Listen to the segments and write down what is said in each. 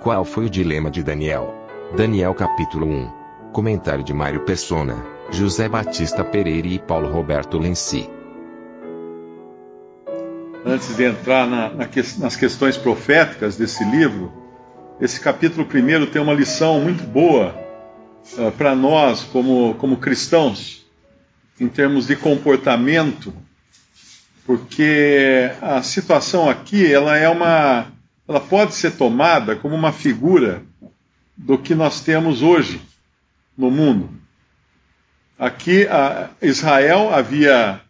Qual foi o dilema de Daniel? Daniel capítulo 1. Comentário de Mário Persona, José Batista Pereira e Paulo Roberto Lenci. Antes de entrar na, na, nas questões proféticas desse livro, esse capítulo primeiro tem uma lição muito boa uh, para nós como, como cristãos, em termos de comportamento, porque a situação aqui ela é uma ela pode ser tomada como uma figura do que nós temos hoje no mundo. Aqui Israel havia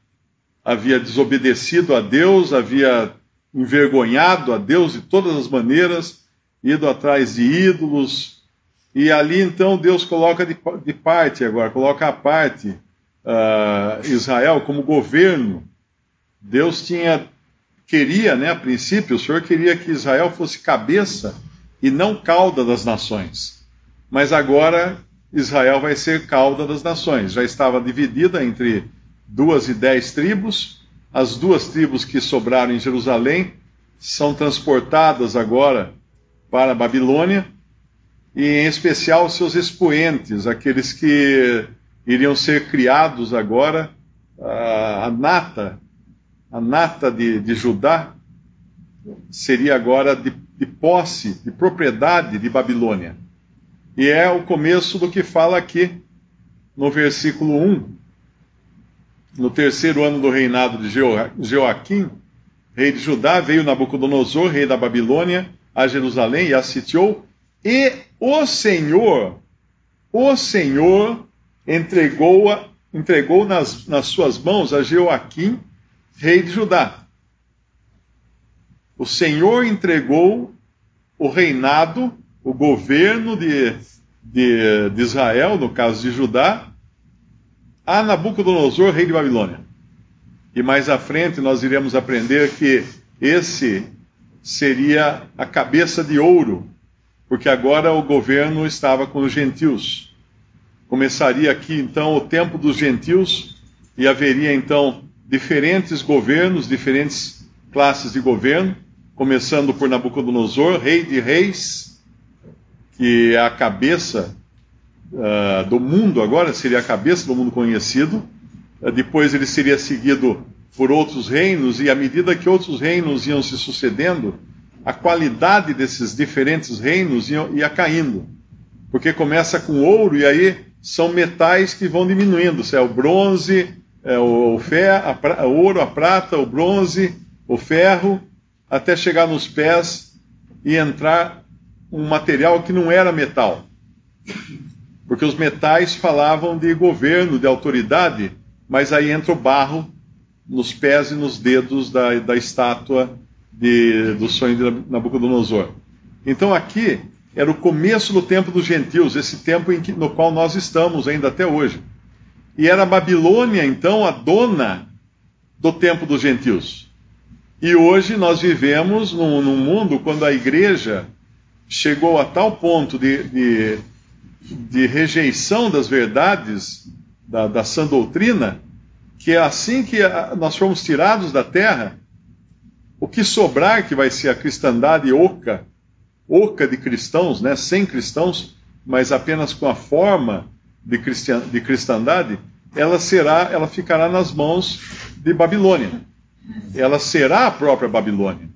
havia desobedecido a Deus, havia envergonhado a Deus de todas as maneiras, ido atrás de ídolos, e ali então Deus coloca de, de parte agora, coloca à parte uh, Israel como governo. Deus tinha queria, né, a princípio, o Senhor queria que Israel fosse cabeça e não cauda das nações. Mas agora Israel vai ser cauda das nações. Já estava dividida entre duas e dez tribos. As duas tribos que sobraram em Jerusalém são transportadas agora para a Babilônia, e em especial seus expoentes, aqueles que iriam ser criados agora, a nata a nata de, de Judá seria agora de, de posse, de propriedade de Babilônia. E é o começo do que fala aqui no versículo 1. No terceiro ano do reinado de Joaquim, rei de Judá, veio Nabucodonosor, rei da Babilônia, a Jerusalém e a sitiou, e o Senhor, o Senhor entregou, entregou nas, nas suas mãos a Joaquim, rei de Judá. O Senhor entregou o reinado, o governo de, de, de Israel, no caso de Judá, a Nabucodonosor, rei de Babilônia. E mais à frente nós iremos aprender que esse seria a cabeça de ouro, porque agora o governo estava com os gentios. Começaria aqui então o tempo dos gentios e haveria então diferentes governos, diferentes classes de governo, começando por Nabucodonosor, rei de reis, que é a cabeça uh, do mundo agora, seria a cabeça do mundo conhecido. Uh, depois ele seria seguido por outros reinos, e à medida que outros reinos iam se sucedendo, a qualidade desses diferentes reinos ia, ia caindo. Porque começa com ouro, e aí são metais que vão diminuindo, se é o bronze, é, o, fer, a, o ouro, a prata, o bronze, o ferro, até chegar nos pés e entrar um material que não era metal. Porque os metais falavam de governo, de autoridade, mas aí entra o barro nos pés e nos dedos da, da estátua de, do sonho de Nabucodonosor. Então aqui era o começo do tempo dos gentios, esse tempo que, no qual nós estamos ainda até hoje. E era a Babilônia, então, a dona do tempo dos gentios. E hoje nós vivemos num, num mundo quando a igreja chegou a tal ponto de, de, de rejeição das verdades da, da sã doutrina, que é assim que nós formos tirados da terra, o que sobrar, que vai ser a cristandade oca, oca de cristãos, né, sem cristãos, mas apenas com a forma de, cristian, de cristandade, ela será, ela ficará nas mãos de Babilônia. Ela será a própria Babilônia.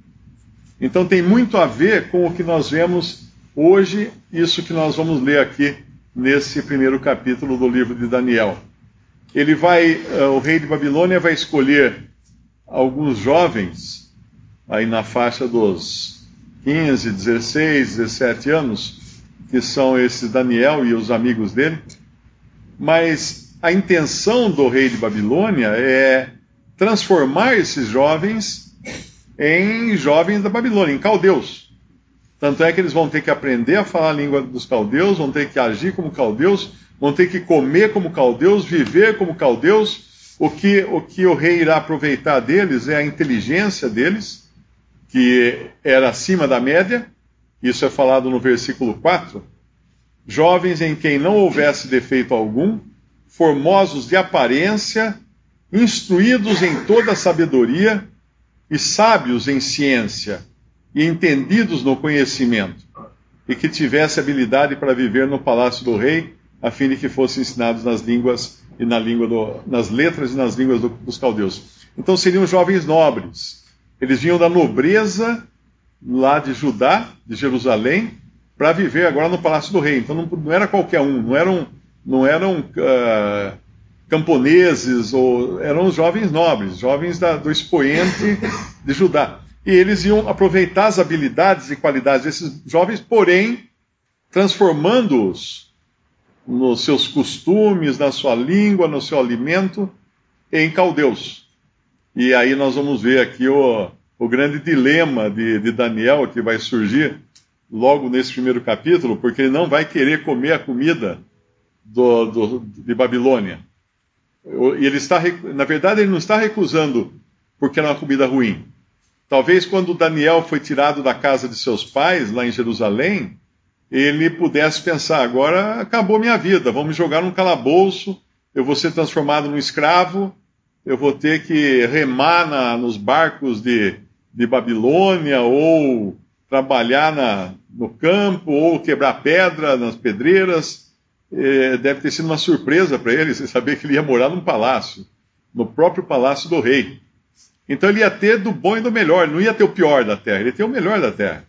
Então tem muito a ver com o que nós vemos hoje, isso que nós vamos ler aqui nesse primeiro capítulo do livro de Daniel. Ele vai, uh, o rei de Babilônia vai escolher alguns jovens aí na faixa dos 15, 16, 17 anos, que são esses Daniel e os amigos dele, mas a intenção do rei de Babilônia é transformar esses jovens em jovens da Babilônia, em caldeus. Tanto é que eles vão ter que aprender a falar a língua dos caldeus, vão ter que agir como caldeus, vão ter que comer como caldeus, viver como caldeus. O que o, que o rei irá aproveitar deles é a inteligência deles, que era acima da média, isso é falado no versículo 4 jovens em quem não houvesse defeito algum, formosos de aparência, instruídos em toda sabedoria e sábios em ciência e entendidos no conhecimento. e que tivesse habilidade para viver no palácio do rei, a fim de que fossem ensinados nas línguas e na língua do, nas letras e nas línguas do, dos caldeus. Então seriam jovens nobres. Eles vinham da nobreza lá de Judá, de Jerusalém, para viver agora no palácio do rei. Então não, não era qualquer um, não eram, não eram uh, camponeses, ou eram jovens nobres, jovens da, do expoente de Judá. E eles iam aproveitar as habilidades e qualidades desses jovens, porém, transformando-os nos seus costumes, na sua língua, no seu alimento, em caldeus. E aí nós vamos ver aqui o, o grande dilema de, de Daniel que vai surgir logo nesse primeiro capítulo, porque ele não vai querer comer a comida do, do, de Babilônia. Ele está, na verdade, ele não está recusando porque era uma comida ruim. Talvez quando Daniel foi tirado da casa de seus pais, lá em Jerusalém, ele pudesse pensar: agora acabou minha vida, vamos me jogar num calabouço, eu vou ser transformado num escravo, eu vou ter que remar na, nos barcos de, de Babilônia, ou trabalhar na, no campo, ou quebrar pedra nas pedreiras é, deve ter sido uma surpresa para ele saber que ele ia morar num palácio, no próprio palácio do rei. Então ele ia ter do bom e do melhor, não ia ter o pior da terra, ele ia ter o melhor da terra.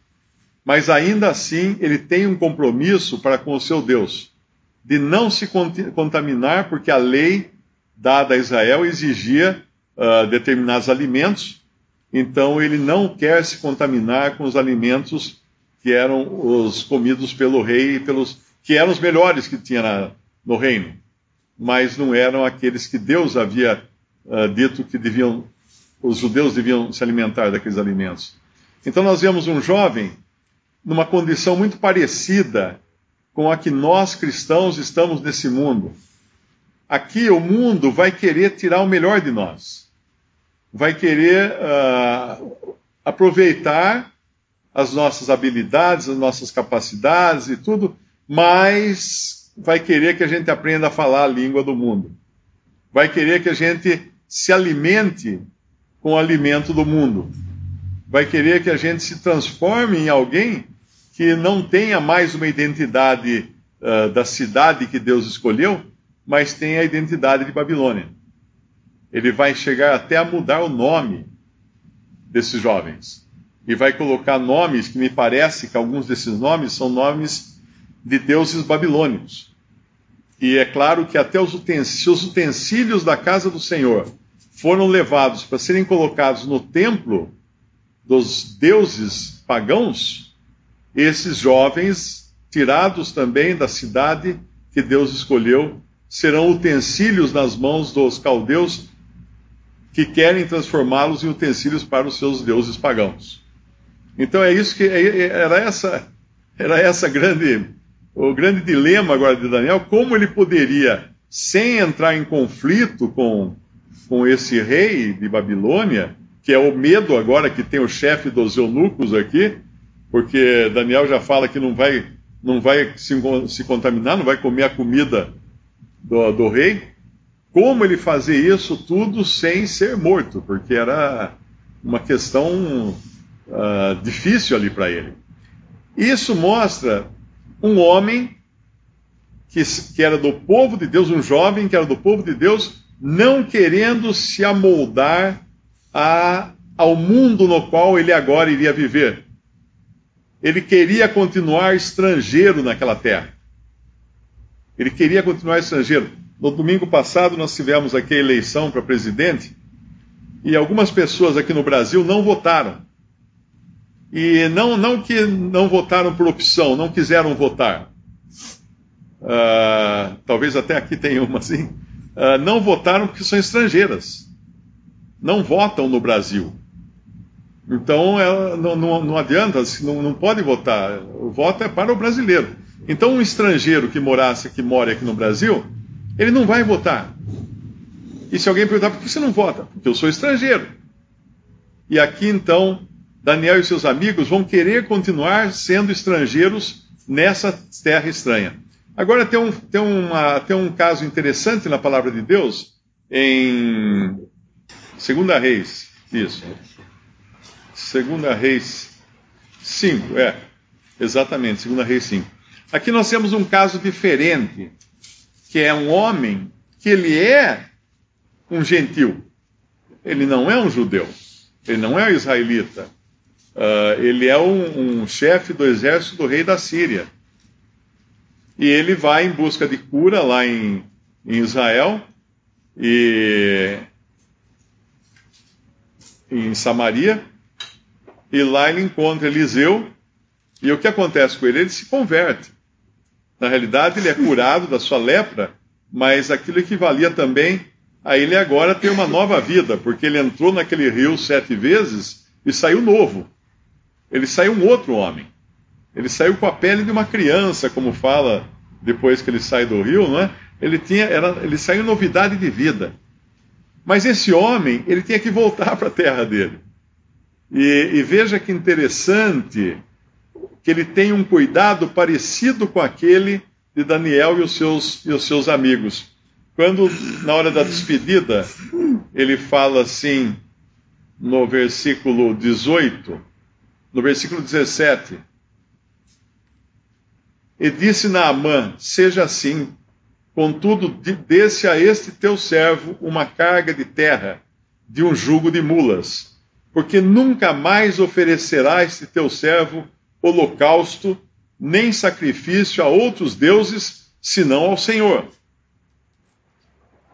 Mas ainda assim, ele tem um compromisso para com o seu Deus, de não se contaminar, porque a lei dada a Israel exigia uh, determinados alimentos, então ele não quer se contaminar com os alimentos que eram os comidos pelo rei e pelos que eram os melhores que tinha na, no reino, mas não eram aqueles que Deus havia uh, dito que deviam, os judeus deviam se alimentar daqueles alimentos. Então nós vemos um jovem numa condição muito parecida com a que nós cristãos estamos nesse mundo. Aqui o mundo vai querer tirar o melhor de nós, vai querer uh, aproveitar as nossas habilidades, as nossas capacidades e tudo mas vai querer que a gente aprenda a falar a língua do mundo. Vai querer que a gente se alimente com o alimento do mundo. Vai querer que a gente se transforme em alguém que não tenha mais uma identidade uh, da cidade que Deus escolheu, mas tenha a identidade de Babilônia. Ele vai chegar até a mudar o nome desses jovens. E vai colocar nomes que me parece que alguns desses nomes são nomes de deuses babilônicos. E é claro que até os utensílios, os utensílios da casa do Senhor foram levados para serem colocados no templo dos deuses pagãos, esses jovens, tirados também da cidade que Deus escolheu, serão utensílios nas mãos dos caldeus que querem transformá-los em utensílios para os seus deuses pagãos. Então é isso que é, era essa era essa grande o grande dilema agora de Daniel, como ele poderia, sem entrar em conflito com, com esse rei de Babilônia, que é o medo agora que tem o chefe dos eunucos aqui, porque Daniel já fala que não vai, não vai se, se contaminar, não vai comer a comida do, do rei. Como ele fazer isso tudo sem ser morto? Porque era uma questão uh, difícil ali para ele. Isso mostra um homem que, que era do povo de Deus, um jovem que era do povo de Deus, não querendo se amoldar a, ao mundo no qual ele agora iria viver. Ele queria continuar estrangeiro naquela terra. Ele queria continuar estrangeiro. No domingo passado, nós tivemos aqui a eleição para presidente e algumas pessoas aqui no Brasil não votaram. E não, não que não votaram por opção, não quiseram votar. Uh, talvez até aqui tenha uma assim. Uh, não votaram porque são estrangeiras. Não votam no Brasil. Então ela, não, não, não, adianta, não, não pode votar. O voto é para o brasileiro. Então um estrangeiro que morasse, que mora aqui no Brasil, ele não vai votar. E se alguém perguntar por que você não vota? Porque eu sou estrangeiro. E aqui então Daniel e seus amigos vão querer continuar sendo estrangeiros nessa terra estranha. Agora tem um, tem, uma, tem um caso interessante na palavra de Deus em Segunda Reis, isso. Segunda Reis 5, é. Exatamente, segunda Reis 5. Aqui nós temos um caso diferente, que é um homem que ele é um gentil. Ele não é um judeu. Ele não é um israelita. Uh, ele é um, um chefe do exército do rei da Síria. E ele vai em busca de cura lá em, em Israel e em Samaria. E lá ele encontra Eliseu. E o que acontece com ele? Ele se converte. Na realidade, ele é curado da sua lepra, mas aquilo equivalia também a ele agora ter uma nova vida, porque ele entrou naquele rio sete vezes e saiu novo. Ele saiu um outro homem. Ele saiu com a pele de uma criança, como fala depois que ele sai do rio, não é? Ele, tinha, era, ele saiu novidade de vida. Mas esse homem, ele tinha que voltar para a terra dele. E, e veja que interessante que ele tem um cuidado parecido com aquele de Daniel e os seus, e os seus amigos. Quando, na hora da despedida, ele fala assim, no versículo 18, no versículo 17: E disse Naamã: Seja assim, contudo, desse a este teu servo uma carga de terra, de um jugo de mulas, porque nunca mais oferecerá este teu servo holocausto, nem sacrifício a outros deuses, senão ao Senhor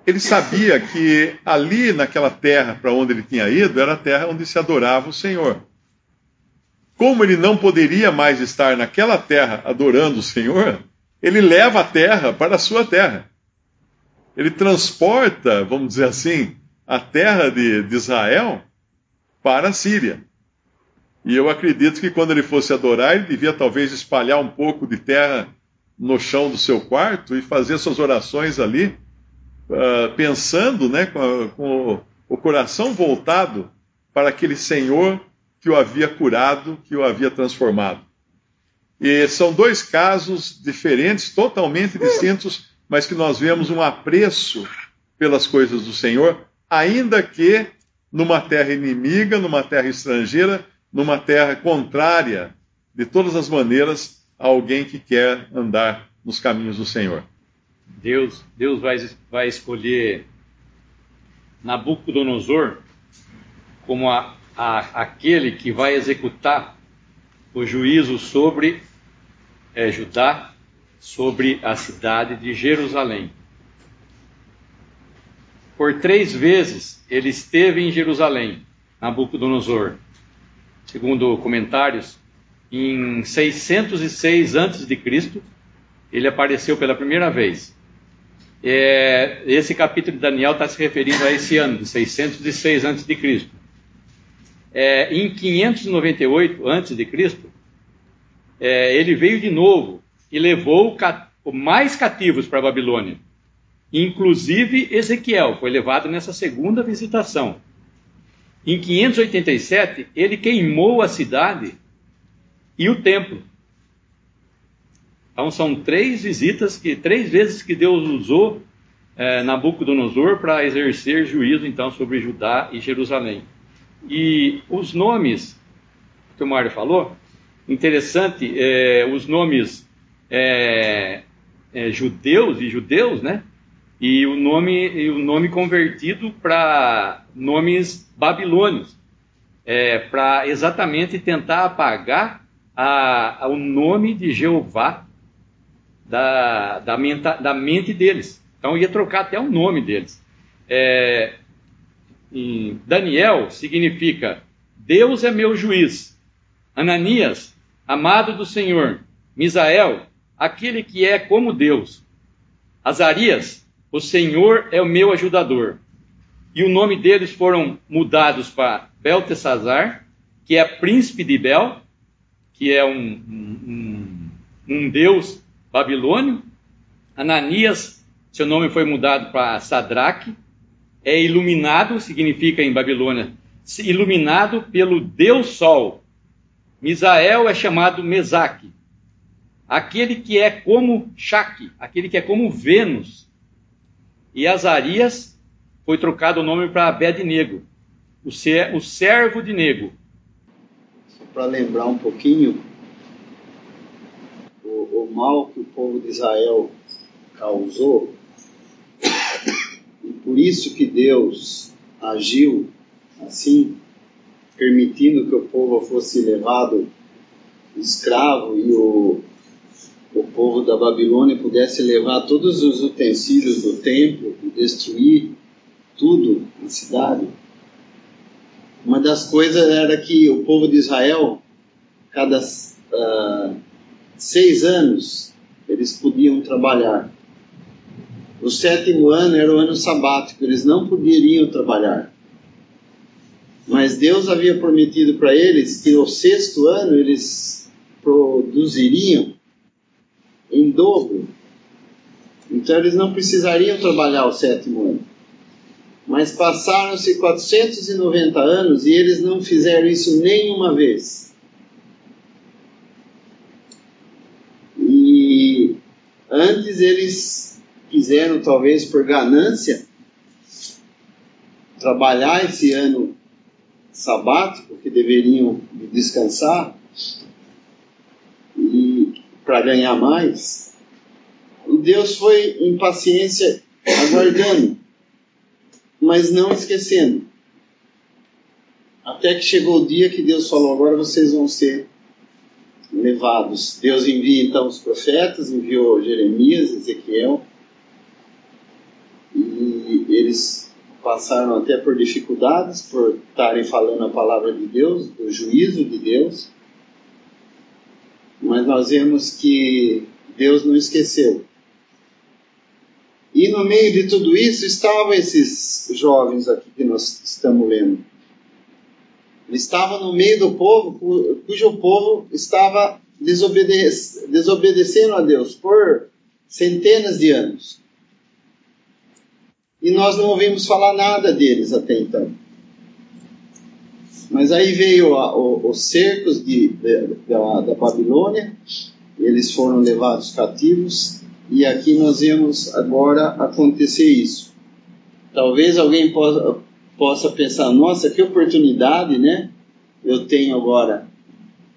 ele sabia que ali naquela terra para onde ele tinha ido era a terra onde se adorava o Senhor. Como ele não poderia mais estar naquela terra adorando o Senhor, ele leva a terra para a sua terra. Ele transporta, vamos dizer assim, a terra de, de Israel para a Síria. E eu acredito que quando ele fosse adorar, ele devia talvez espalhar um pouco de terra no chão do seu quarto e fazer suas orações ali uh, pensando né, com, com o coração voltado para aquele Senhor que o havia curado, que o havia transformado. E são dois casos diferentes, totalmente distintos, mas que nós vemos um apreço pelas coisas do Senhor, ainda que numa terra inimiga, numa terra estrangeira, numa terra contrária, de todas as maneiras, a alguém que quer andar nos caminhos do Senhor. Deus, Deus vai, vai escolher Nabucodonosor como a, a, aquele que vai executar o juízo sobre é, Judá, sobre a cidade de Jerusalém. Por três vezes ele esteve em Jerusalém, Nabucodonosor. Segundo comentários, em 606 a.C., ele apareceu pela primeira vez é, esse capítulo de Daniel está se referindo a esse ano, de 606 a.C. É, em 598 a.C., é, ele veio de novo e levou mais cativos para a Babilônia. Inclusive Ezequiel foi levado nessa segunda visitação. Em 587, ele queimou a cidade e o templo. Então são três visitas que três vezes que Deus usou é, Nabucodonosor para exercer juízo então sobre Judá e Jerusalém. E os nomes que o Mário falou, interessante, é, os nomes é, é, judeus e judeus, né? E o nome, e o nome convertido para nomes babilônios, é, para exatamente tentar apagar a, a, o nome de Jeová da, da, menta, da mente deles. Então ia trocar até o nome deles. É, Daniel significa Deus é meu juiz. Ananias, amado do Senhor. Misael, aquele que é como Deus. Azarias, o Senhor é o meu ajudador. E o nome deles foram mudados para Beltesazar, que é príncipe de Bel, que é um, um, um deus babilônio. Ananias, seu nome foi mudado para Sadraque. É iluminado, significa em Babilônia, iluminado pelo Deus Sol. Misael é chamado Mesaque. Aquele que é como Shaque, aquele que é como Vênus. E Azarias foi trocado o nome para Abednego, o, ser, o servo de Nego. Para lembrar um pouquinho, mal que o povo de Israel causou, e por isso que Deus agiu assim, permitindo que o povo fosse levado escravo e o, o povo da Babilônia pudesse levar todos os utensílios do templo e destruir tudo na cidade. Uma das coisas era que o povo de Israel, cada uh, seis anos, eles podiam trabalhar. O sétimo ano era o ano sabático, eles não poderiam trabalhar. Mas Deus havia prometido para eles que no sexto ano eles produziriam em dobro. Então eles não precisariam trabalhar o sétimo ano. Mas passaram-se 490 anos e eles não fizeram isso nenhuma vez. E antes eles quiseram, talvez por ganância, trabalhar esse ano sabático, que deveriam descansar, e para ganhar mais. Deus foi em paciência aguardando mas não esquecendo. Até que chegou o dia que Deus falou: agora vocês vão ser levados. Deus envia então os profetas, enviou Jeremias, Ezequiel, e eles passaram até por dificuldades por estarem falando a palavra de Deus, do juízo de Deus, mas nós vemos que Deus não esqueceu. E no meio de tudo isso estavam esses jovens aqui que nós estamos lendo. Estavam no meio do povo, cujo povo estava desobedecendo a Deus por centenas de anos. E nós não ouvimos falar nada deles até então. Mas aí veio a, o, os cercos de, de, da, da Babilônia, eles foram levados cativos e aqui nós vemos agora acontecer isso. Talvez alguém possa, possa pensar: nossa, que oportunidade, né? Eu tenho agora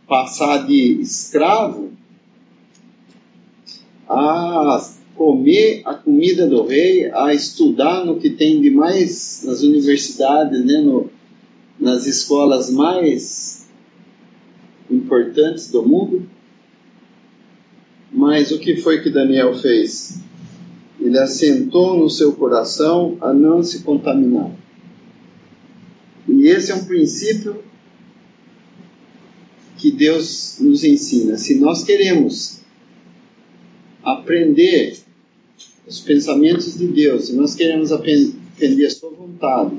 passar de escravo a comer a comida do rei, a estudar no que tem de mais nas universidades, né, no, nas escolas mais importantes do mundo. Mas o que foi que Daniel fez? Ele assentou no seu coração a não se contaminar. E esse é um princípio que Deus nos ensina. Se nós queremos aprender os pensamentos de Deus, se nós queremos aprender a sua vontade,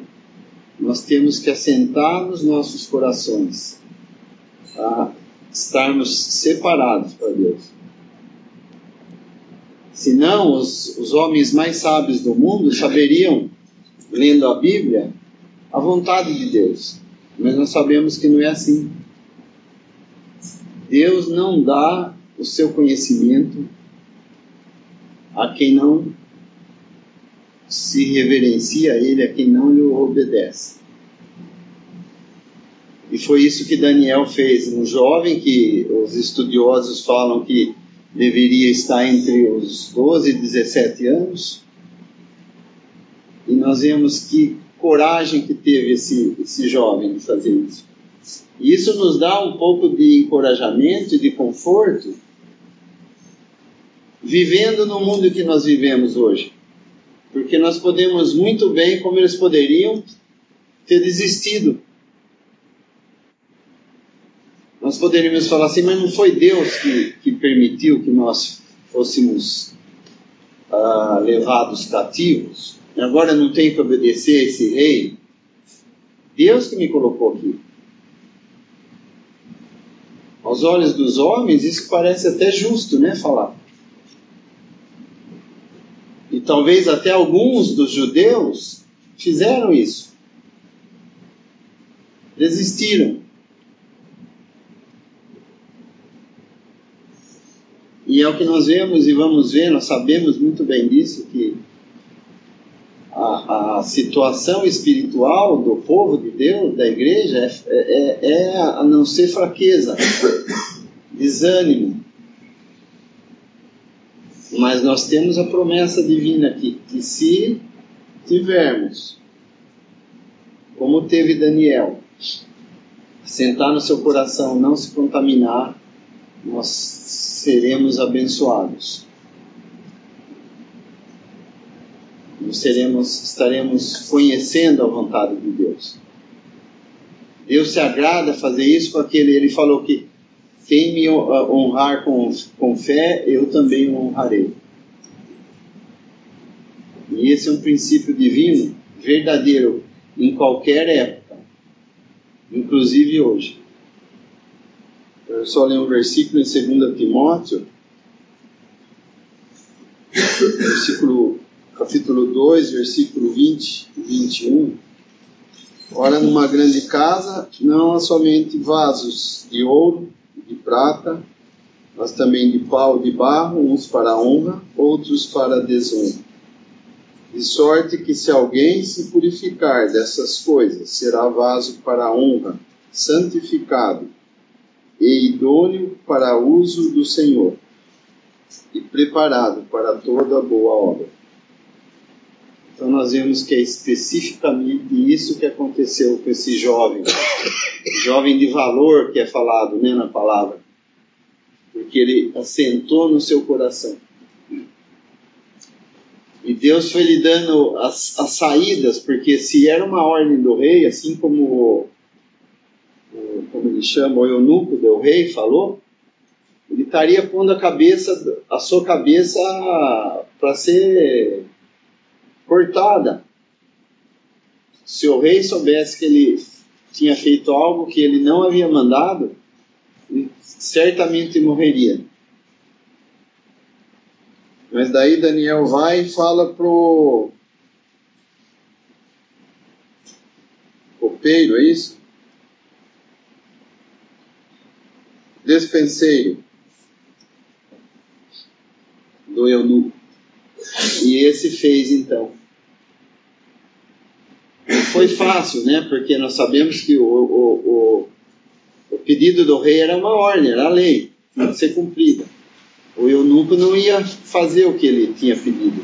nós temos que assentar nos nossos corações a estarmos separados para Deus. Senão, os, os homens mais sábios do mundo saberiam, lendo a Bíblia, a vontade de Deus. Mas nós sabemos que não é assim. Deus não dá o seu conhecimento a quem não se reverencia a Ele, a quem não lhe obedece. E foi isso que Daniel fez. Um jovem que os estudiosos falam que deveria estar entre os 12 e 17 anos. E nós vemos que coragem que teve esse, esse jovem de fazer isso. E isso nos dá um pouco de encorajamento e de conforto, vivendo no mundo que nós vivemos hoje. Porque nós podemos muito bem, como eles poderiam, ter desistido nós poderíamos falar assim, mas não foi Deus que, que permitiu que nós fôssemos ah, levados cativos? Agora não tem que obedecer esse rei? Deus que me colocou aqui. Aos olhos dos homens, isso parece até justo, né? Falar. Talvez até alguns dos judeus fizeram isso. Desistiram. E é o que nós vemos e vamos ver, nós sabemos muito bem disso, que a, a situação espiritual do povo de Deus, da igreja, é, é, é a não ser fraqueza, desânimo. Mas nós temos a promessa divina aqui, que se tivermos, como teve Daniel, sentar no seu coração, não se contaminar, nós seremos abençoados. Nós seremos, estaremos conhecendo a vontade de Deus. Deus se agrada fazer isso com aquele, ele falou que quem me honrar com, com fé, eu também o honrarei. E esse é um princípio divino, verdadeiro, em qualquer época, inclusive hoje. Eu só ler um versículo em 2 Timóteo, versículo, capítulo 2, versículo 20 e 21. Ora, numa grande casa, não há somente vasos de ouro, de prata, mas também de pau de barro, uns para honra, outros para desonra. De sorte que se alguém se purificar dessas coisas, será vaso para honra, santificado e idôneo para uso do Senhor, e preparado para toda boa obra. Então nós vemos que é especificamente isso que aconteceu com esse jovem, jovem de valor que é falado né, na palavra, porque ele assentou no seu coração. E Deus foi lhe dando as, as saídas, porque se era uma ordem do rei, assim como o, como ele chama, o eunuco do rei falou, ele estaria pondo a cabeça, a sua cabeça para ser cortada. Se o rei soubesse que ele tinha feito algo que ele não havia mandado, certamente morreria. Mas daí Daniel vai e fala pro copeiro, é isso? Despenseiro do eunuco. E esse fez então. Foi fácil, né? Porque nós sabemos que o, o, o, o pedido do rei era uma ordem, era a lei, tinha que ser cumprida. O eunuco não ia fazer o que ele tinha pedido.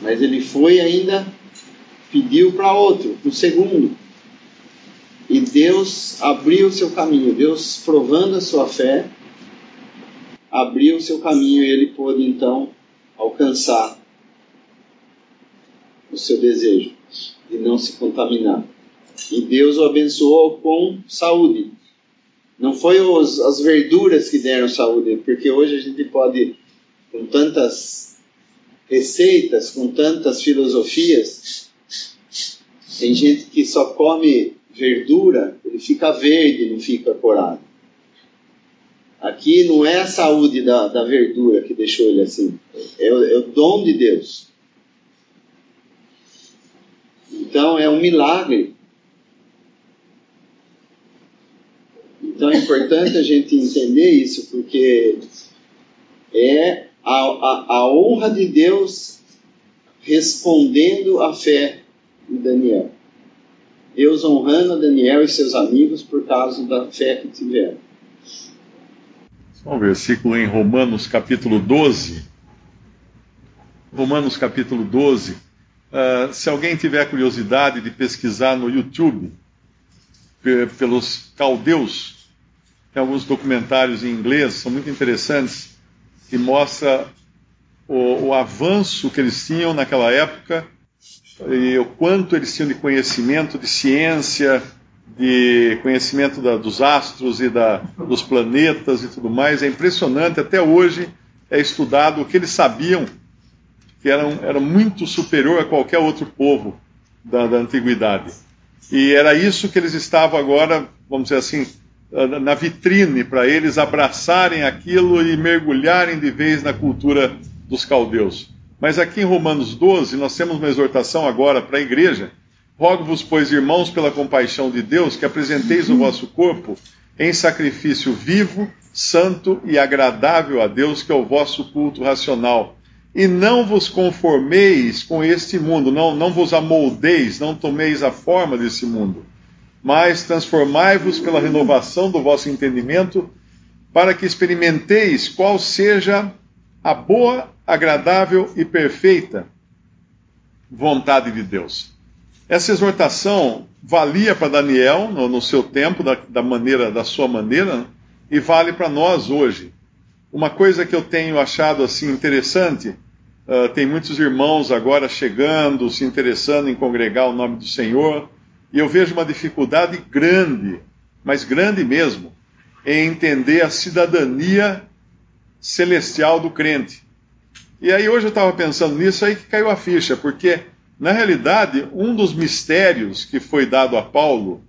Mas ele foi ainda, pediu para outro, para o segundo. E Deus abriu o seu caminho, Deus provando a sua fé, abriu o seu caminho e ele pôde então alcançar o seu desejo de não se contaminar. E Deus o abençoou com saúde. Não foi os, as verduras que deram saúde, porque hoje a gente pode, com tantas receitas, com tantas filosofias, tem gente que só come verdura, ele fica verde, não fica corado. Aqui não é a saúde da, da verdura que deixou ele assim, é o, é o dom de Deus. Então é um milagre. Então é importante a gente entender isso, porque é a, a, a honra de Deus respondendo à fé de Daniel. Deus honrando Daniel e seus amigos por causa da fé que tiveram um versículo em Romanos capítulo 12. Romanos capítulo 12. Uh, ah, se alguém tiver curiosidade de pesquisar no YouTube pelos caldeus, tem alguns documentários em inglês, são muito interessantes, que mostra o, o avanço que eles tinham naquela época e o quanto eles tinham de conhecimento, de ciência, de conhecimento da, dos astros e da, dos planetas e tudo mais. É impressionante, até hoje é estudado o que eles sabiam, que era, era muito superior a qualquer outro povo da, da antiguidade. E era isso que eles estavam agora, vamos dizer assim, na vitrine para eles abraçarem aquilo e mergulharem de vez na cultura dos caldeus. Mas aqui em Romanos 12, nós temos uma exortação agora para a igreja Rogo-vos, pois, irmãos, pela compaixão de Deus, que apresenteis o vosso corpo em sacrifício vivo, santo e agradável a Deus, que é o vosso culto racional. E não vos conformeis com este mundo, não, não vos amoldeis, não tomeis a forma desse mundo, mas transformai-vos pela renovação do vosso entendimento, para que experimenteis qual seja a boa, agradável e perfeita vontade de Deus. Essa exortação valia para Daniel no, no, seu tempo, da, da, maneira, da sua maneira, e vale para nós hoje. Uma coisa que eu tenho achado assim interessante, uh, tem muitos irmãos agora chegando, se interessando em congregar o nome do Senhor, e eu vejo uma dificuldade grande, mas grande mesmo, em entender a cidadania celestial do crente. E aí hoje eu estava pensando nisso aí que caiu a ficha, porque na realidade um dos mistérios que foi dado a Paulo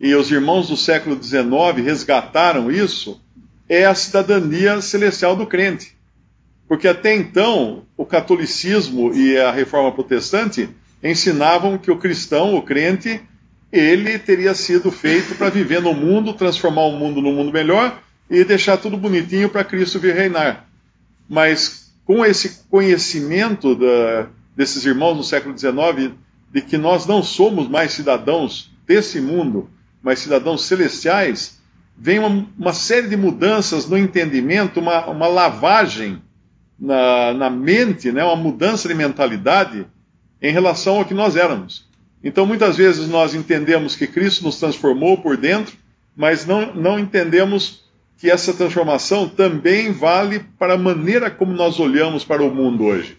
e os irmãos do século XIX resgataram isso é a cidadania celestial do crente. Porque até então o catolicismo e a reforma protestante ensinavam que o cristão, o crente, ele teria sido feito para viver no mundo, transformar o mundo num mundo melhor e deixar tudo bonitinho para Cristo vir reinar. Mas com esse conhecimento da, desses irmãos no século XIX, de que nós não somos mais cidadãos desse mundo, mas cidadãos celestiais, vem uma, uma série de mudanças no entendimento, uma, uma lavagem na, na mente, né, uma mudança de mentalidade em relação ao que nós éramos. Então, muitas vezes nós entendemos que Cristo nos transformou por dentro, mas não, não entendemos que essa transformação também vale para a maneira como nós olhamos para o mundo hoje.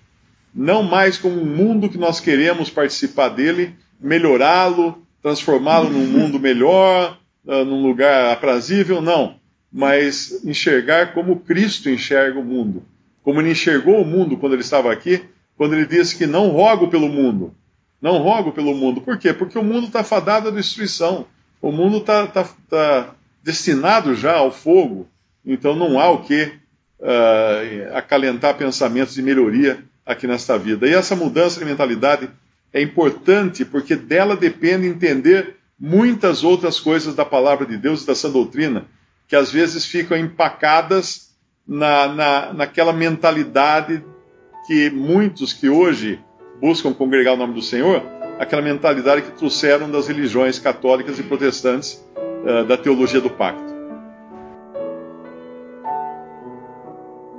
Não mais como um mundo que nós queremos participar dele, melhorá-lo, transformá-lo num mundo melhor, uh, num lugar aprazível, não. Mas enxergar como Cristo enxerga o mundo. Como ele enxergou o mundo quando ele estava aqui, quando ele disse que não rogo pelo mundo. Não rogo pelo mundo. Por quê? Porque o mundo está fadado à destruição. O mundo está tá, tá destinado já ao fogo, então não há o que uh, acalentar pensamentos de melhoria aqui nesta vida. E essa mudança de mentalidade é importante porque dela depende entender muitas outras coisas da palavra de Deus e da sã doutrina, que às vezes ficam empacadas na, na, naquela mentalidade que muitos que hoje buscam congregar o nome do Senhor, aquela mentalidade que trouxeram das religiões católicas e protestantes uh, da teologia do pacto.